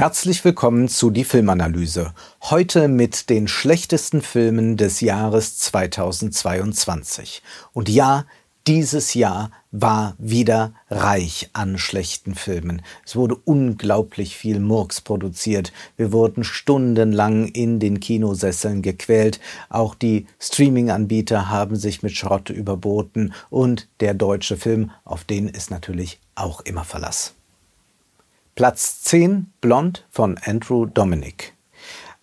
Herzlich willkommen zu die Filmanalyse. Heute mit den schlechtesten Filmen des Jahres 2022. Und ja, dieses Jahr war wieder reich an schlechten Filmen. Es wurde unglaublich viel Murks produziert. Wir wurden stundenlang in den Kinosesseln gequält. Auch die Streaming-Anbieter haben sich mit Schrott überboten. Und der deutsche Film, auf den ist natürlich auch immer Verlass. Platz 10 Blond von Andrew Dominic.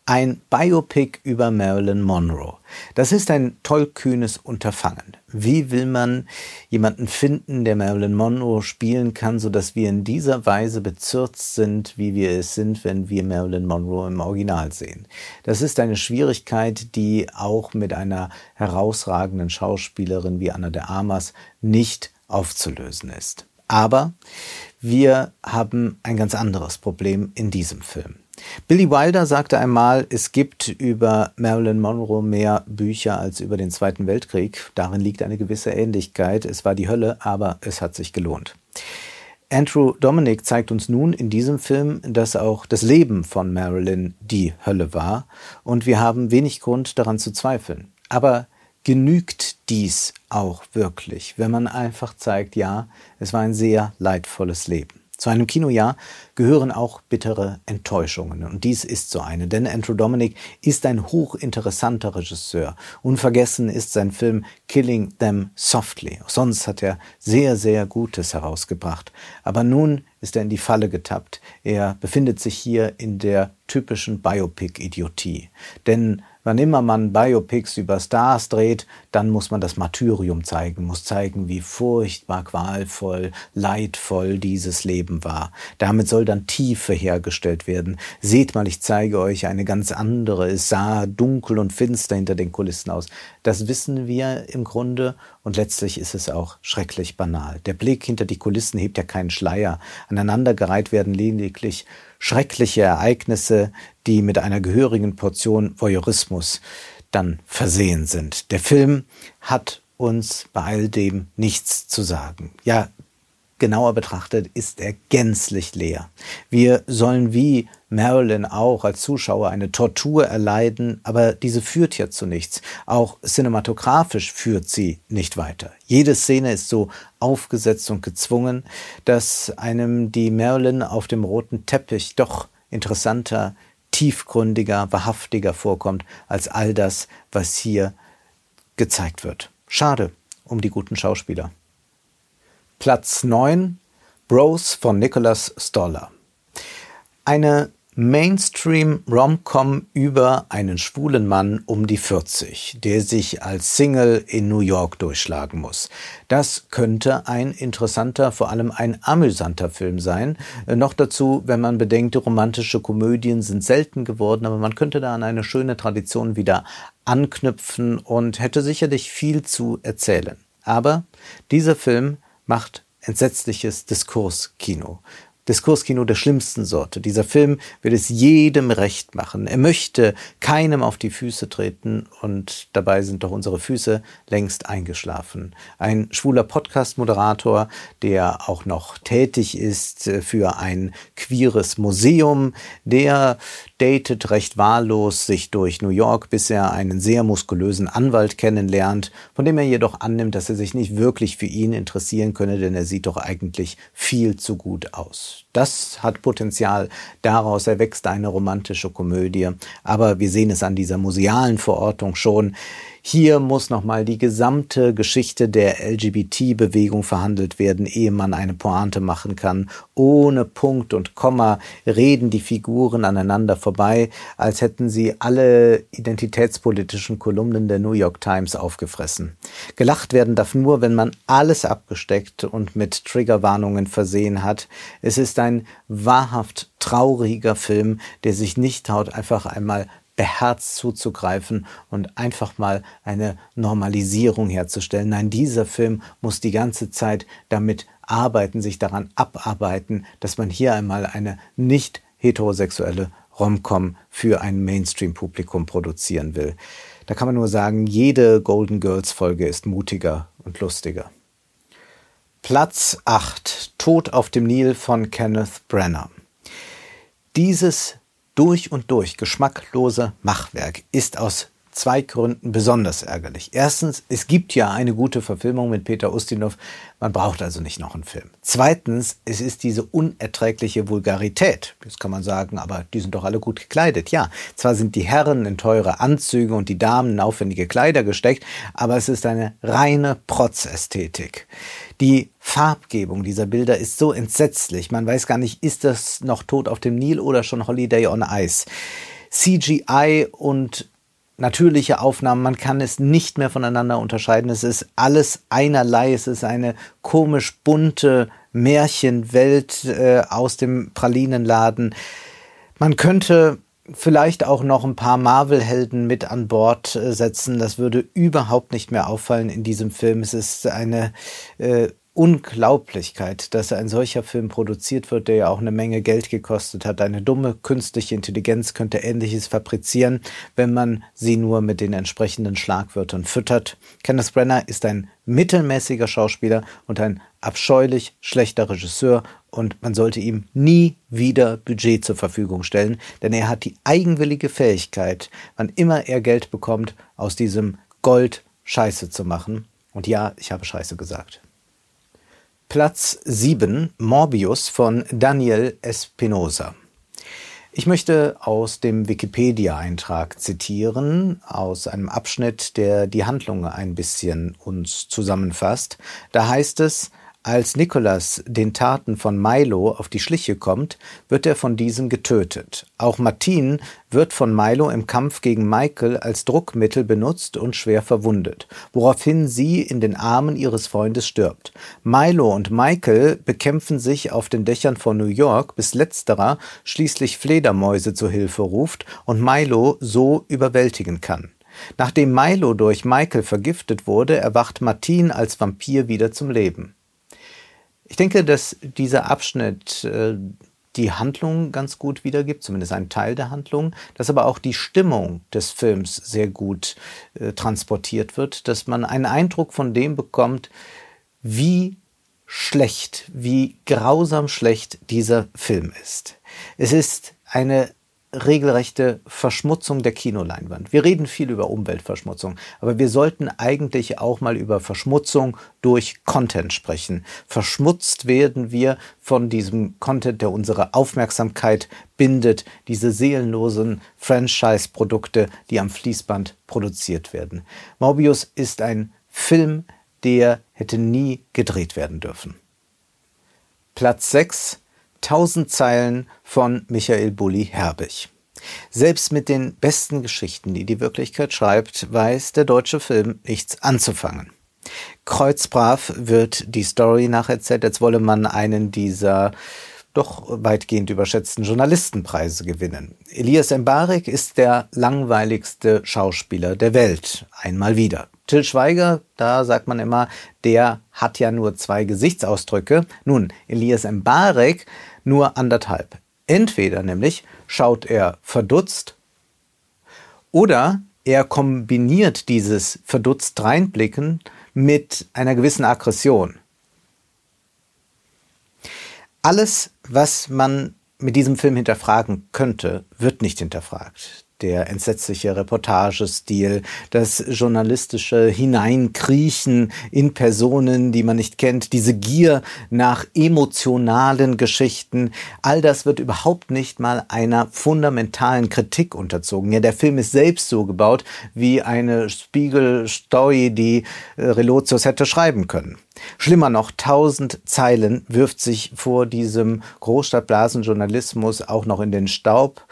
Ein Biopic über Marilyn Monroe. Das ist ein tollkühnes Unterfangen. Wie will man jemanden finden, der Marilyn Monroe spielen kann, sodass wir in dieser Weise bezürzt sind, wie wir es sind, wenn wir Marilyn Monroe im Original sehen? Das ist eine Schwierigkeit, die auch mit einer herausragenden Schauspielerin wie Anna de Armas nicht aufzulösen ist. Aber wir haben ein ganz anderes Problem in diesem Film. Billy Wilder sagte einmal, es gibt über Marilyn Monroe mehr Bücher als über den Zweiten Weltkrieg. Darin liegt eine gewisse Ähnlichkeit. Es war die Hölle, aber es hat sich gelohnt. Andrew Dominic zeigt uns nun in diesem Film, dass auch das Leben von Marilyn die Hölle war und wir haben wenig Grund daran zu zweifeln. Aber genügt dies auch wirklich, wenn man einfach zeigt, ja, es war ein sehr leidvolles Leben. Zu einem Kinojahr gehören auch bittere Enttäuschungen. Und dies ist so eine, denn Andrew Dominic ist ein hochinteressanter Regisseur. Unvergessen ist sein Film Killing Them Softly. Auch sonst hat er sehr, sehr Gutes herausgebracht. Aber nun ist er in die Falle getappt. Er befindet sich hier in der typischen Biopic-Idiotie. Denn Wann immer man Biopics über Stars dreht, dann muss man das Martyrium zeigen, muss zeigen, wie furchtbar qualvoll, leidvoll dieses Leben war. Damit soll dann Tiefe hergestellt werden. Seht mal, ich zeige euch eine ganz andere. Es sah dunkel und finster hinter den Kulissen aus. Das wissen wir im Grunde und letztlich ist es auch schrecklich banal. Der Blick hinter die Kulissen hebt ja keinen Schleier. Aneinandergereiht werden lediglich schreckliche Ereignisse, die mit einer gehörigen Portion Voyeurismus dann versehen sind. Der Film hat uns bei all dem nichts zu sagen. Ja, genauer betrachtet ist er gänzlich leer. Wir sollen wie Marilyn auch als Zuschauer eine Tortur erleiden, aber diese führt ja zu nichts. Auch cinematografisch führt sie nicht weiter. Jede Szene ist so aufgesetzt und gezwungen, dass einem die Marilyn auf dem roten Teppich doch interessanter, tiefgründiger, wahrhaftiger vorkommt als all das, was hier gezeigt wird. Schade um die guten Schauspieler. Platz 9 Bros von Nicholas Stoller. Eine Mainstream-Romcom über einen schwulen Mann um die 40, der sich als Single in New York durchschlagen muss. Das könnte ein interessanter, vor allem ein amüsanter Film sein. Noch dazu, wenn man bedenkt, romantische Komödien sind selten geworden, aber man könnte da an eine schöne Tradition wieder anknüpfen und hätte sicherlich viel zu erzählen. Aber dieser Film macht entsetzliches Diskurskino. Diskurskino der schlimmsten Sorte. Dieser Film will es jedem recht machen. Er möchte keinem auf die Füße treten und dabei sind doch unsere Füße längst eingeschlafen. Ein schwuler Podcast-Moderator, der auch noch tätig ist für ein queeres Museum, der datet recht wahllos sich durch New York, bis er einen sehr muskulösen Anwalt kennenlernt, von dem er jedoch annimmt, dass er sich nicht wirklich für ihn interessieren könne, denn er sieht doch eigentlich viel zu gut aus. Das hat Potenzial. Daraus erwächst eine romantische Komödie. Aber wir sehen es an dieser musealen Verortung schon. Hier muss nochmal die gesamte Geschichte der LGBT-Bewegung verhandelt werden, ehe man eine Pointe machen kann. Ohne Punkt und Komma reden die Figuren aneinander vorbei, als hätten sie alle identitätspolitischen Kolumnen der New York Times aufgefressen. Gelacht werden darf nur, wenn man alles abgesteckt und mit Triggerwarnungen versehen hat. Es ist ein wahrhaft trauriger Film, der sich nicht traut, einfach einmal beherzt zuzugreifen und einfach mal eine Normalisierung herzustellen. Nein, dieser Film muss die ganze Zeit damit arbeiten, sich daran abarbeiten, dass man hier einmal eine nicht heterosexuelle Romcom für ein Mainstream-Publikum produzieren will. Da kann man nur sagen, jede Golden Girls Folge ist mutiger und lustiger. Platz 8 Tod auf dem Nil von Kenneth Brenner. Dieses durch und durch geschmacklose Machwerk ist aus zwei Gründen besonders ärgerlich. Erstens, es gibt ja eine gute Verfilmung mit Peter Ustinov, man braucht also nicht noch einen Film. Zweitens, es ist diese unerträgliche Vulgarität. Jetzt kann man sagen, aber die sind doch alle gut gekleidet. Ja, zwar sind die Herren in teure Anzüge und die Damen in aufwendige Kleider gesteckt, aber es ist eine reine Protzästhetik. Die Farbgebung dieser Bilder ist so entsetzlich. Man weiß gar nicht, ist das noch Tod auf dem Nil oder schon Holiday on Ice. CGI und natürliche Aufnahmen, man kann es nicht mehr voneinander unterscheiden. Es ist alles einerlei, es ist eine komisch bunte Märchenwelt äh, aus dem Pralinenladen. Man könnte vielleicht auch noch ein paar Marvel-Helden mit an Bord äh, setzen. Das würde überhaupt nicht mehr auffallen in diesem Film. Es ist eine äh, Unglaublichkeit, dass ein solcher Film produziert wird, der ja auch eine Menge Geld gekostet hat. Eine dumme künstliche Intelligenz könnte Ähnliches fabrizieren, wenn man sie nur mit den entsprechenden Schlagwörtern füttert. Kenneth Brenner ist ein mittelmäßiger Schauspieler und ein abscheulich schlechter Regisseur und man sollte ihm nie wieder Budget zur Verfügung stellen, denn er hat die eigenwillige Fähigkeit, wann immer er Geld bekommt, aus diesem Gold Scheiße zu machen. Und ja, ich habe Scheiße gesagt. Platz 7 Morbius von Daniel Espinosa. Ich möchte aus dem Wikipedia-Eintrag zitieren, aus einem Abschnitt, der die Handlung ein bisschen uns zusammenfasst. Da heißt es, als Nicholas den Taten von Milo auf die Schliche kommt, wird er von diesem getötet. Auch Martin wird von Milo im Kampf gegen Michael als Druckmittel benutzt und schwer verwundet, woraufhin sie in den Armen ihres Freundes stirbt. Milo und Michael bekämpfen sich auf den Dächern von New York, bis letzterer schließlich Fledermäuse zu Hilfe ruft und Milo so überwältigen kann. Nachdem Milo durch Michael vergiftet wurde, erwacht Martin als Vampir wieder zum Leben. Ich denke, dass dieser Abschnitt äh, die Handlung ganz gut wiedergibt, zumindest ein Teil der Handlung, dass aber auch die Stimmung des Films sehr gut äh, transportiert wird, dass man einen Eindruck von dem bekommt, wie schlecht, wie grausam schlecht dieser Film ist. Es ist eine regelrechte Verschmutzung der Kinoleinwand. Wir reden viel über Umweltverschmutzung, aber wir sollten eigentlich auch mal über Verschmutzung durch Content sprechen. Verschmutzt werden wir von diesem Content, der unsere Aufmerksamkeit bindet, diese seelenlosen Franchise-Produkte, die am Fließband produziert werden. Morbius ist ein Film, der hätte nie gedreht werden dürfen. Platz 6 Tausend Zeilen von Michael Bulli Herbig. Selbst mit den besten Geschichten, die die Wirklichkeit schreibt, weiß der deutsche Film nichts anzufangen. Kreuzbrav wird die Story nacherzählt, als wolle man einen dieser doch weitgehend überschätzten Journalistenpreise gewinnen. Elias Mbarek ist der langweiligste Schauspieler der Welt. Einmal wieder. Till Schweiger, da sagt man immer, der hat ja nur zwei Gesichtsausdrücke. Nun, Elias Mbarek nur anderthalb. Entweder nämlich schaut er verdutzt oder er kombiniert dieses verdutzt reinblicken mit einer gewissen Aggression. Alles, was man mit diesem Film hinterfragen könnte, wird nicht hinterfragt der entsetzliche Reportagestil, das journalistische Hineinkriechen in Personen, die man nicht kennt, diese Gier nach emotionalen Geschichten, all das wird überhaupt nicht mal einer fundamentalen Kritik unterzogen. Ja, der Film ist selbst so gebaut wie eine Spiegel-Story, die äh, Relotius hätte schreiben können. Schlimmer noch, tausend Zeilen wirft sich vor diesem Großstadtblasenjournalismus auch noch in den Staub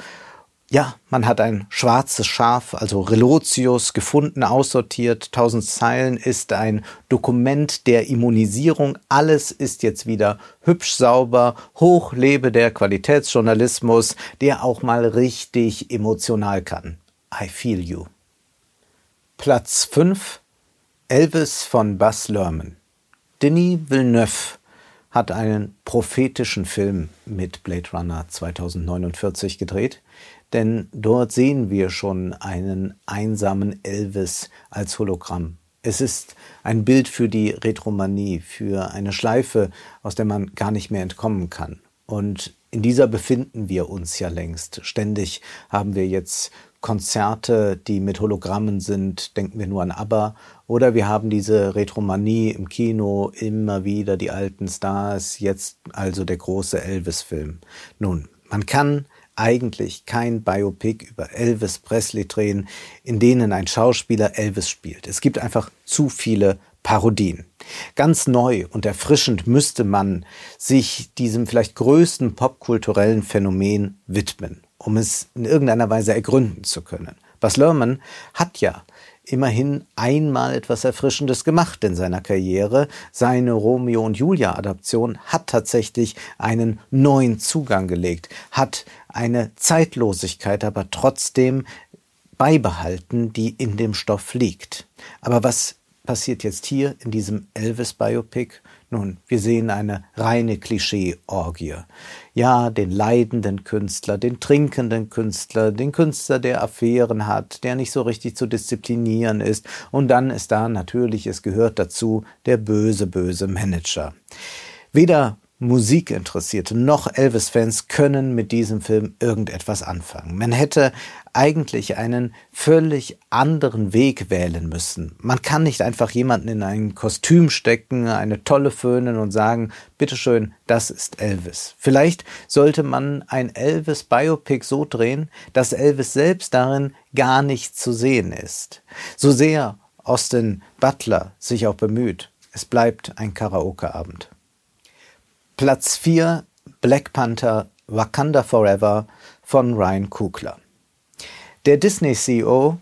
ja, man hat ein schwarzes Schaf, also Relotius, gefunden, aussortiert. Tausend Zeilen ist ein Dokument der Immunisierung. Alles ist jetzt wieder hübsch sauber. Hoch lebe der Qualitätsjournalismus, der auch mal richtig emotional kann. I feel you. Platz 5 Elvis von Bas Lerman. Denis Villeneuve hat einen prophetischen Film mit Blade Runner 2049 gedreht denn dort sehen wir schon einen einsamen Elvis als Hologramm. Es ist ein Bild für die Retromanie, für eine Schleife, aus der man gar nicht mehr entkommen kann. Und in dieser befinden wir uns ja längst. Ständig haben wir jetzt Konzerte, die mit Hologrammen sind, denken wir nur an ABBA, oder wir haben diese Retromanie im Kino, immer wieder die alten Stars, jetzt also der große Elvis-Film. Nun, man kann eigentlich kein Biopic über Elvis Presley drehen, in denen ein Schauspieler Elvis spielt. Es gibt einfach zu viele Parodien. Ganz neu und erfrischend müsste man sich diesem vielleicht größten popkulturellen Phänomen widmen, um es in irgendeiner Weise ergründen zu können. Bas Lerman hat ja immerhin einmal etwas Erfrischendes gemacht in seiner Karriere. Seine Romeo und Julia Adaption hat tatsächlich einen neuen Zugang gelegt, hat eine Zeitlosigkeit aber trotzdem beibehalten, die in dem Stoff liegt. Aber was passiert jetzt hier in diesem Elvis-Biopic? Nun, wir sehen eine reine Klischee-Orgie. Ja, den leidenden Künstler, den trinkenden Künstler, den Künstler, der Affären hat, der nicht so richtig zu disziplinieren ist. Und dann ist da natürlich, es gehört dazu, der böse, böse Manager. Weder Musikinteressierte noch Elvis-Fans können mit diesem Film irgendetwas anfangen. Man hätte eigentlich einen völlig anderen Weg wählen müssen. Man kann nicht einfach jemanden in ein Kostüm stecken, eine tolle föhnen und sagen, bitteschön, das ist Elvis. Vielleicht sollte man ein Elvis-Biopic so drehen, dass Elvis selbst darin gar nicht zu sehen ist. So sehr Austin Butler sich auch bemüht, es bleibt ein Karaoke-Abend. Platz 4 Black Panther Wakanda Forever von Ryan Coogler. Der Disney-CEO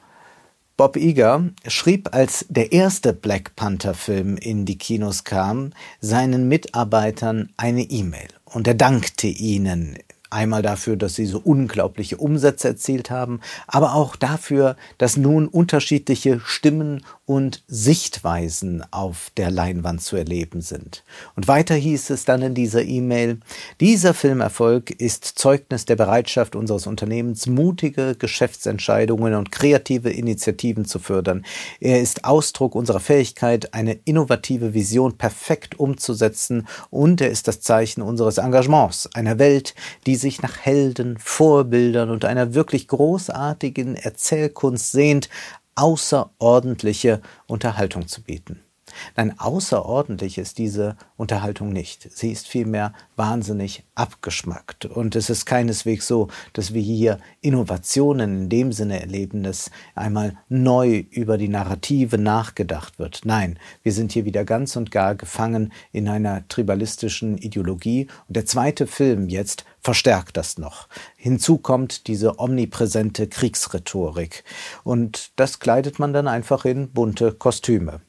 Bob Iger schrieb, als der erste Black Panther-Film in die Kinos kam, seinen Mitarbeitern eine E-Mail und er dankte ihnen Einmal dafür, dass sie so unglaubliche Umsätze erzielt haben, aber auch dafür, dass nun unterschiedliche Stimmen und Sichtweisen auf der Leinwand zu erleben sind. Und weiter hieß es dann in dieser E-Mail, dieser Filmerfolg ist Zeugnis der Bereitschaft unseres Unternehmens, mutige Geschäftsentscheidungen und kreative Initiativen zu fördern. Er ist Ausdruck unserer Fähigkeit, eine innovative Vision perfekt umzusetzen und er ist das Zeichen unseres Engagements, einer Welt, die sich nach Helden, Vorbildern und einer wirklich großartigen Erzählkunst sehnt, außerordentliche Unterhaltung zu bieten. Nein, außerordentlich ist diese Unterhaltung nicht. Sie ist vielmehr wahnsinnig abgeschmackt. Und es ist keineswegs so, dass wir hier Innovationen in dem Sinne erleben, dass einmal neu über die Narrative nachgedacht wird. Nein, wir sind hier wieder ganz und gar gefangen in einer tribalistischen Ideologie. Und der zweite Film jetzt verstärkt das noch. Hinzu kommt diese omnipräsente Kriegsrhetorik. Und das kleidet man dann einfach in bunte Kostüme.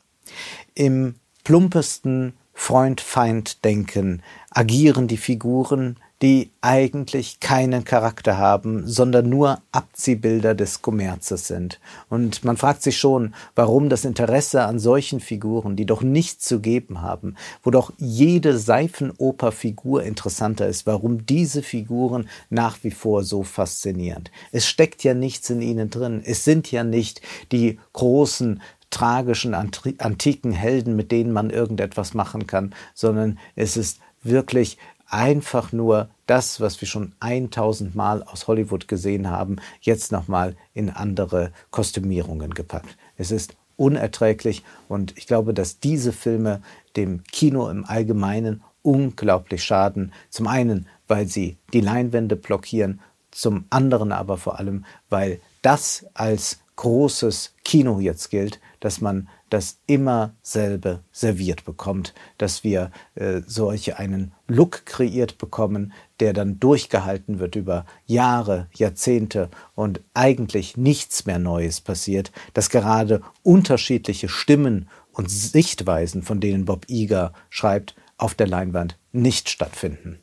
Im plumpesten Freund-Feind-Denken agieren die Figuren, die eigentlich keinen Charakter haben, sondern nur Abziehbilder des Kommerzes sind. Und man fragt sich schon, warum das Interesse an solchen Figuren, die doch nichts zu geben haben, wo doch jede Seifenoperfigur interessanter ist, warum diese Figuren nach wie vor so faszinierend. Es steckt ja nichts in ihnen drin. Es sind ja nicht die großen tragischen antiken Helden, mit denen man irgendetwas machen kann, sondern es ist wirklich einfach nur das, was wir schon 1000 Mal aus Hollywood gesehen haben, jetzt nochmal in andere Kostümierungen gepackt. Es ist unerträglich und ich glaube, dass diese Filme dem Kino im Allgemeinen unglaublich schaden. Zum einen, weil sie die Leinwände blockieren, zum anderen aber vor allem, weil das als großes Kino jetzt gilt, dass man das immer selbe serviert bekommt, dass wir äh, solche einen Look kreiert bekommen, der dann durchgehalten wird über Jahre, Jahrzehnte und eigentlich nichts mehr Neues passiert, dass gerade unterschiedliche Stimmen und Sichtweisen, von denen Bob Iger schreibt, auf der Leinwand nicht stattfinden.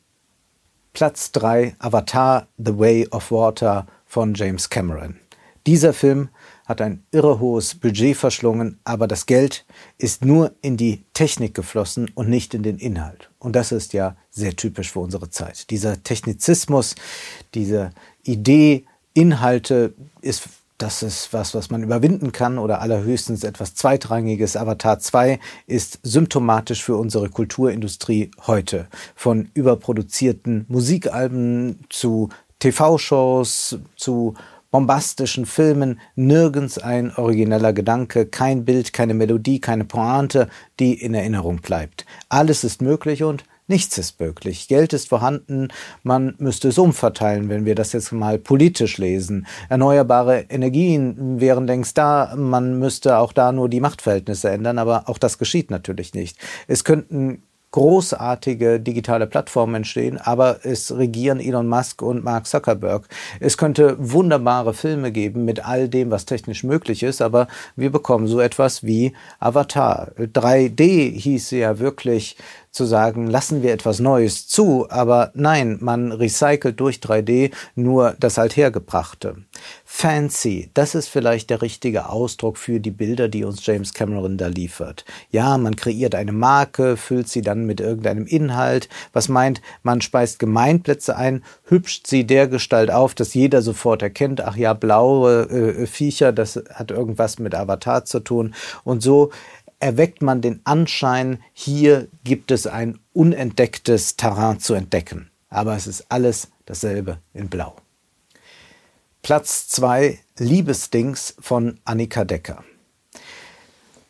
Platz 3 Avatar The Way of Water von James Cameron. Dieser Film hat ein irre hohes Budget verschlungen, aber das Geld ist nur in die Technik geflossen und nicht in den Inhalt. Und das ist ja sehr typisch für unsere Zeit. Dieser Technizismus, diese Idee, Inhalte ist das ist was, was man überwinden kann oder allerhöchstens etwas Zweitrangiges. Avatar 2 ist symptomatisch für unsere Kulturindustrie heute. Von überproduzierten Musikalben zu TV-Shows, zu bombastischen Filmen, nirgends ein origineller Gedanke, kein Bild, keine Melodie, keine Pointe, die in Erinnerung bleibt. Alles ist möglich und Nichts ist möglich. Geld ist vorhanden, man müsste es umverteilen, wenn wir das jetzt mal politisch lesen. Erneuerbare Energien wären längst da, man müsste auch da nur die Machtverhältnisse ändern, aber auch das geschieht natürlich nicht. Es könnten großartige digitale Plattformen entstehen, aber es regieren Elon Musk und Mark Zuckerberg. Es könnte wunderbare Filme geben mit all dem, was technisch möglich ist, aber wir bekommen so etwas wie Avatar. 3D hieß ja wirklich zu sagen, lassen wir etwas Neues zu, aber nein, man recycelt durch 3D nur das Althergebrachte. Fancy, das ist vielleicht der richtige Ausdruck für die Bilder, die uns James Cameron da liefert. Ja, man kreiert eine Marke, füllt sie dann mit irgendeinem Inhalt, was meint, man speist Gemeinplätze ein, hübscht sie der Gestalt auf, dass jeder sofort erkennt, ach ja, blaue äh, Viecher, das hat irgendwas mit Avatar zu tun und so erweckt man den Anschein, hier gibt es ein unentdecktes Terrain zu entdecken. Aber es ist alles dasselbe in Blau. Platz 2 Liebesdings von Annika Decker.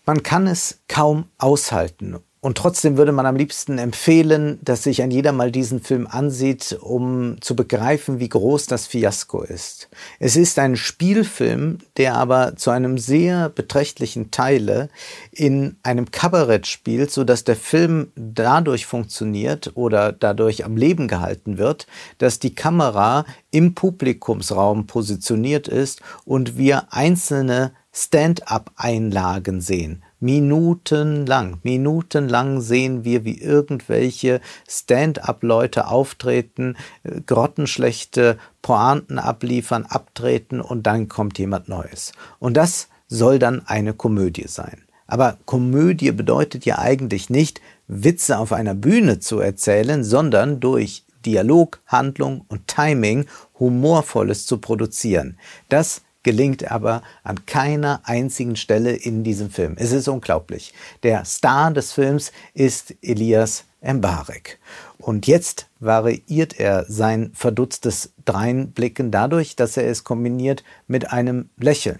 Man kann es kaum aushalten und trotzdem würde man am liebsten empfehlen, dass sich ein jeder mal diesen Film ansieht, um zu begreifen, wie groß das Fiasko ist. Es ist ein Spielfilm, der aber zu einem sehr beträchtlichen Teile in einem Kabarett spielt, so dass der Film dadurch funktioniert oder dadurch am Leben gehalten wird, dass die Kamera im Publikumsraum positioniert ist und wir einzelne Stand-up-Einlagen sehen Minutenlang, minutenlang sehen wir, wie irgendwelche Stand-up-Leute auftreten, äh, grottenschlechte Pointen abliefern, abtreten und dann kommt jemand Neues. Und das soll dann eine Komödie sein. Aber Komödie bedeutet ja eigentlich nicht, Witze auf einer Bühne zu erzählen, sondern durch Dialog, Handlung und Timing Humorvolles zu produzieren. Das gelingt aber an keiner einzigen Stelle in diesem Film. Es ist unglaublich. Der Star des Films ist Elias Mbarek. Und jetzt variiert er sein verdutztes Dreinblicken dadurch, dass er es kombiniert mit einem Lächeln.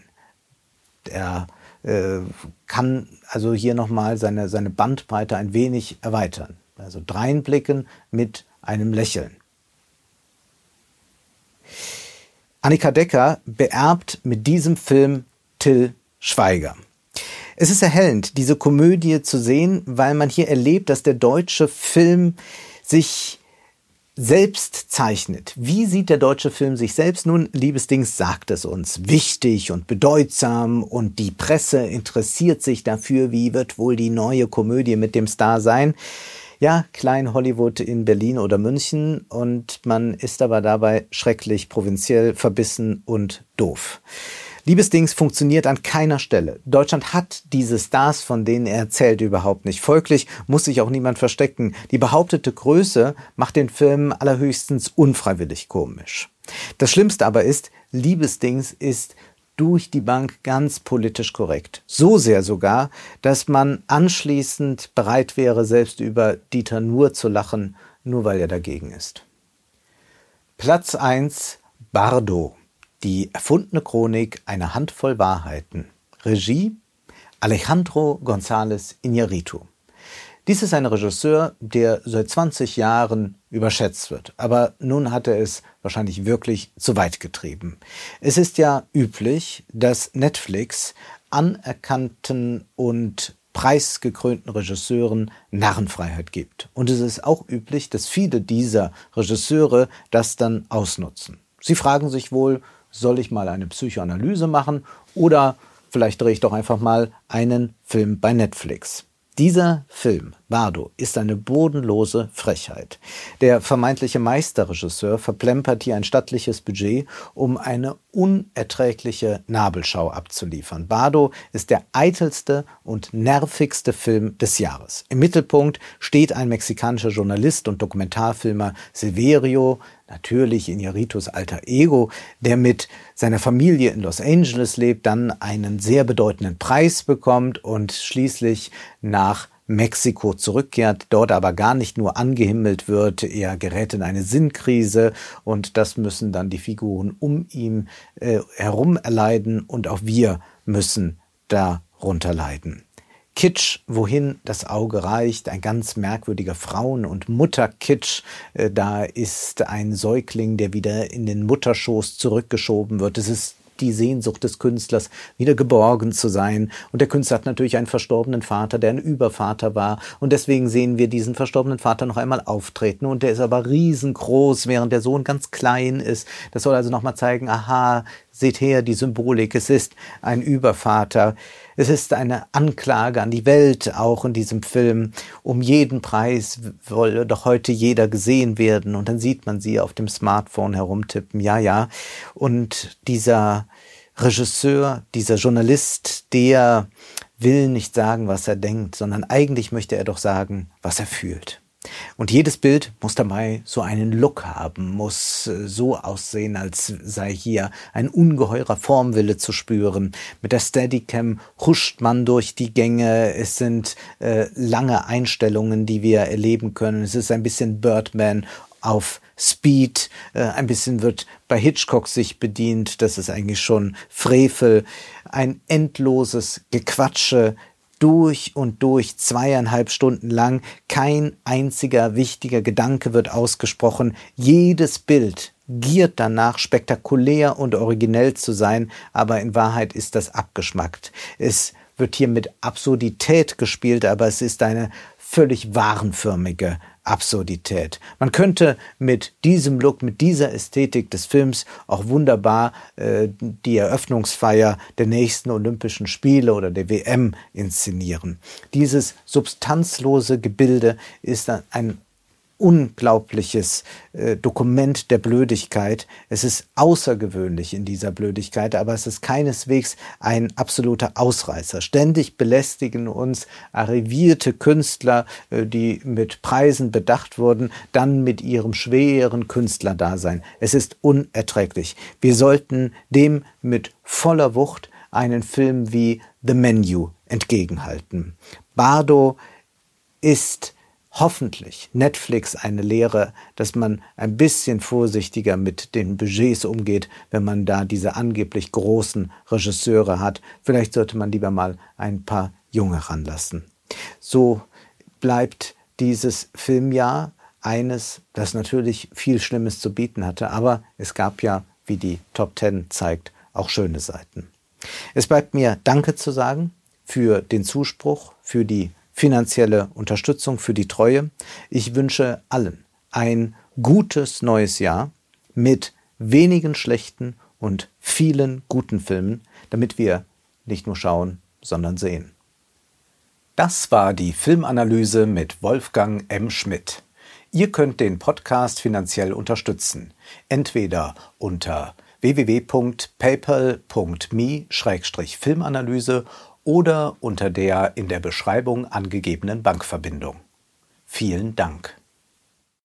Er äh, kann also hier nochmal seine, seine Bandbreite ein wenig erweitern. Also Dreinblicken mit einem Lächeln. Annika Decker beerbt mit diesem Film Till Schweiger. Es ist erhellend, diese Komödie zu sehen, weil man hier erlebt, dass der deutsche Film sich selbst zeichnet. Wie sieht der deutsche Film sich selbst? Nun, Liebesdings sagt es uns. Wichtig und bedeutsam und die Presse interessiert sich dafür, wie wird wohl die neue Komödie mit dem Star sein ja, Klein Hollywood in Berlin oder München und man ist aber dabei schrecklich provinziell, verbissen und doof. Liebesdings funktioniert an keiner Stelle. Deutschland hat diese Stars, von denen er erzählt, überhaupt nicht. Folglich muss sich auch niemand verstecken. Die behauptete Größe macht den Film allerhöchstens unfreiwillig komisch. Das Schlimmste aber ist, Liebesdings ist durch die Bank ganz politisch korrekt. So sehr sogar, dass man anschließend bereit wäre, selbst über Dieter Nuhr zu lachen, nur weil er dagegen ist. Platz 1 Bardo, die erfundene Chronik einer Handvoll Wahrheiten. Regie Alejandro González Iñárritu. Dies ist ein Regisseur, der seit 20 Jahren überschätzt wird. Aber nun hat er es wahrscheinlich wirklich zu weit getrieben. Es ist ja üblich, dass Netflix anerkannten und preisgekrönten Regisseuren Narrenfreiheit gibt. Und es ist auch üblich, dass viele dieser Regisseure das dann ausnutzen. Sie fragen sich wohl, soll ich mal eine Psychoanalyse machen oder vielleicht drehe ich doch einfach mal einen Film bei Netflix. Dieser Film Bardo ist eine bodenlose Frechheit. Der vermeintliche Meisterregisseur verplempert hier ein stattliches Budget, um eine unerträgliche Nabelschau abzuliefern. Bardo ist der eitelste und nervigste Film des Jahres. Im Mittelpunkt steht ein mexikanischer Journalist und Dokumentarfilmer Severio, natürlich in Iñárritus alter Ego, der mit seiner Familie in Los Angeles lebt, dann einen sehr bedeutenden Preis bekommt und schließlich nach Mexiko zurückkehrt, dort aber gar nicht nur angehimmelt wird, er gerät in eine Sinnkrise und das müssen dann die Figuren um ihn äh, herum erleiden und auch wir müssen darunter leiden. Kitsch, wohin das Auge reicht, ein ganz merkwürdiger Frauen- und Mutterkitsch. Äh, da ist ein Säugling, der wieder in den Mutterschoß zurückgeschoben wird. Es ist die Sehnsucht des Künstlers, wieder geborgen zu sein. Und der Künstler hat natürlich einen verstorbenen Vater, der ein Übervater war. Und deswegen sehen wir diesen verstorbenen Vater noch einmal auftreten. Und der ist aber riesengroß, während der Sohn ganz klein ist. Das soll also nochmal zeigen, aha, seht her, die Symbolik. Es ist ein Übervater. Es ist eine Anklage an die Welt, auch in diesem Film. Um jeden Preis wolle doch heute jeder gesehen werden. Und dann sieht man sie auf dem Smartphone herumtippen. Ja, ja. Und dieser Regisseur, dieser Journalist, der will nicht sagen, was er denkt, sondern eigentlich möchte er doch sagen, was er fühlt. Und jedes Bild muss dabei so einen Look haben, muss äh, so aussehen, als sei hier ein ungeheurer Formwille zu spüren. Mit der Steadicam huscht man durch die Gänge. Es sind äh, lange Einstellungen, die wir erleben können. Es ist ein bisschen Birdman auf Speed. Äh, ein bisschen wird bei Hitchcock sich bedient. Das ist eigentlich schon Frevel. Ein endloses Gequatsche durch und durch zweieinhalb Stunden lang. Kein einziger wichtiger Gedanke wird ausgesprochen. Jedes Bild giert danach, spektakulär und originell zu sein, aber in Wahrheit ist das abgeschmackt. Es wird hier mit Absurdität gespielt, aber es ist eine völlig warenförmige Absurdität. Man könnte mit diesem Look, mit dieser Ästhetik des Films auch wunderbar äh, die Eröffnungsfeier der nächsten Olympischen Spiele oder der WM inszenieren. Dieses substanzlose Gebilde ist ein unglaubliches äh, Dokument der Blödigkeit. Es ist außergewöhnlich in dieser Blödigkeit, aber es ist keineswegs ein absoluter Ausreißer. Ständig belästigen uns arrivierte Künstler, äh, die mit Preisen bedacht wurden, dann mit ihrem schweren Künstlerdasein. Es ist unerträglich. Wir sollten dem mit voller Wucht einen Film wie The Menu entgegenhalten. Bardo ist hoffentlich Netflix eine Lehre, dass man ein bisschen vorsichtiger mit den Budgets umgeht, wenn man da diese angeblich großen Regisseure hat. Vielleicht sollte man lieber mal ein paar Junge ranlassen. So bleibt dieses Filmjahr eines, das natürlich viel Schlimmes zu bieten hatte, aber es gab ja, wie die Top Ten zeigt, auch schöne Seiten. Es bleibt mir Danke zu sagen für den Zuspruch, für die finanzielle Unterstützung für die Treue. Ich wünsche allen ein gutes neues Jahr mit wenigen schlechten und vielen guten Filmen, damit wir nicht nur schauen, sondern sehen. Das war die Filmanalyse mit Wolfgang M. Schmidt. Ihr könnt den Podcast finanziell unterstützen, entweder unter www.paypal.me-filmanalyse oder unter der in der Beschreibung angegebenen Bankverbindung. Vielen Dank.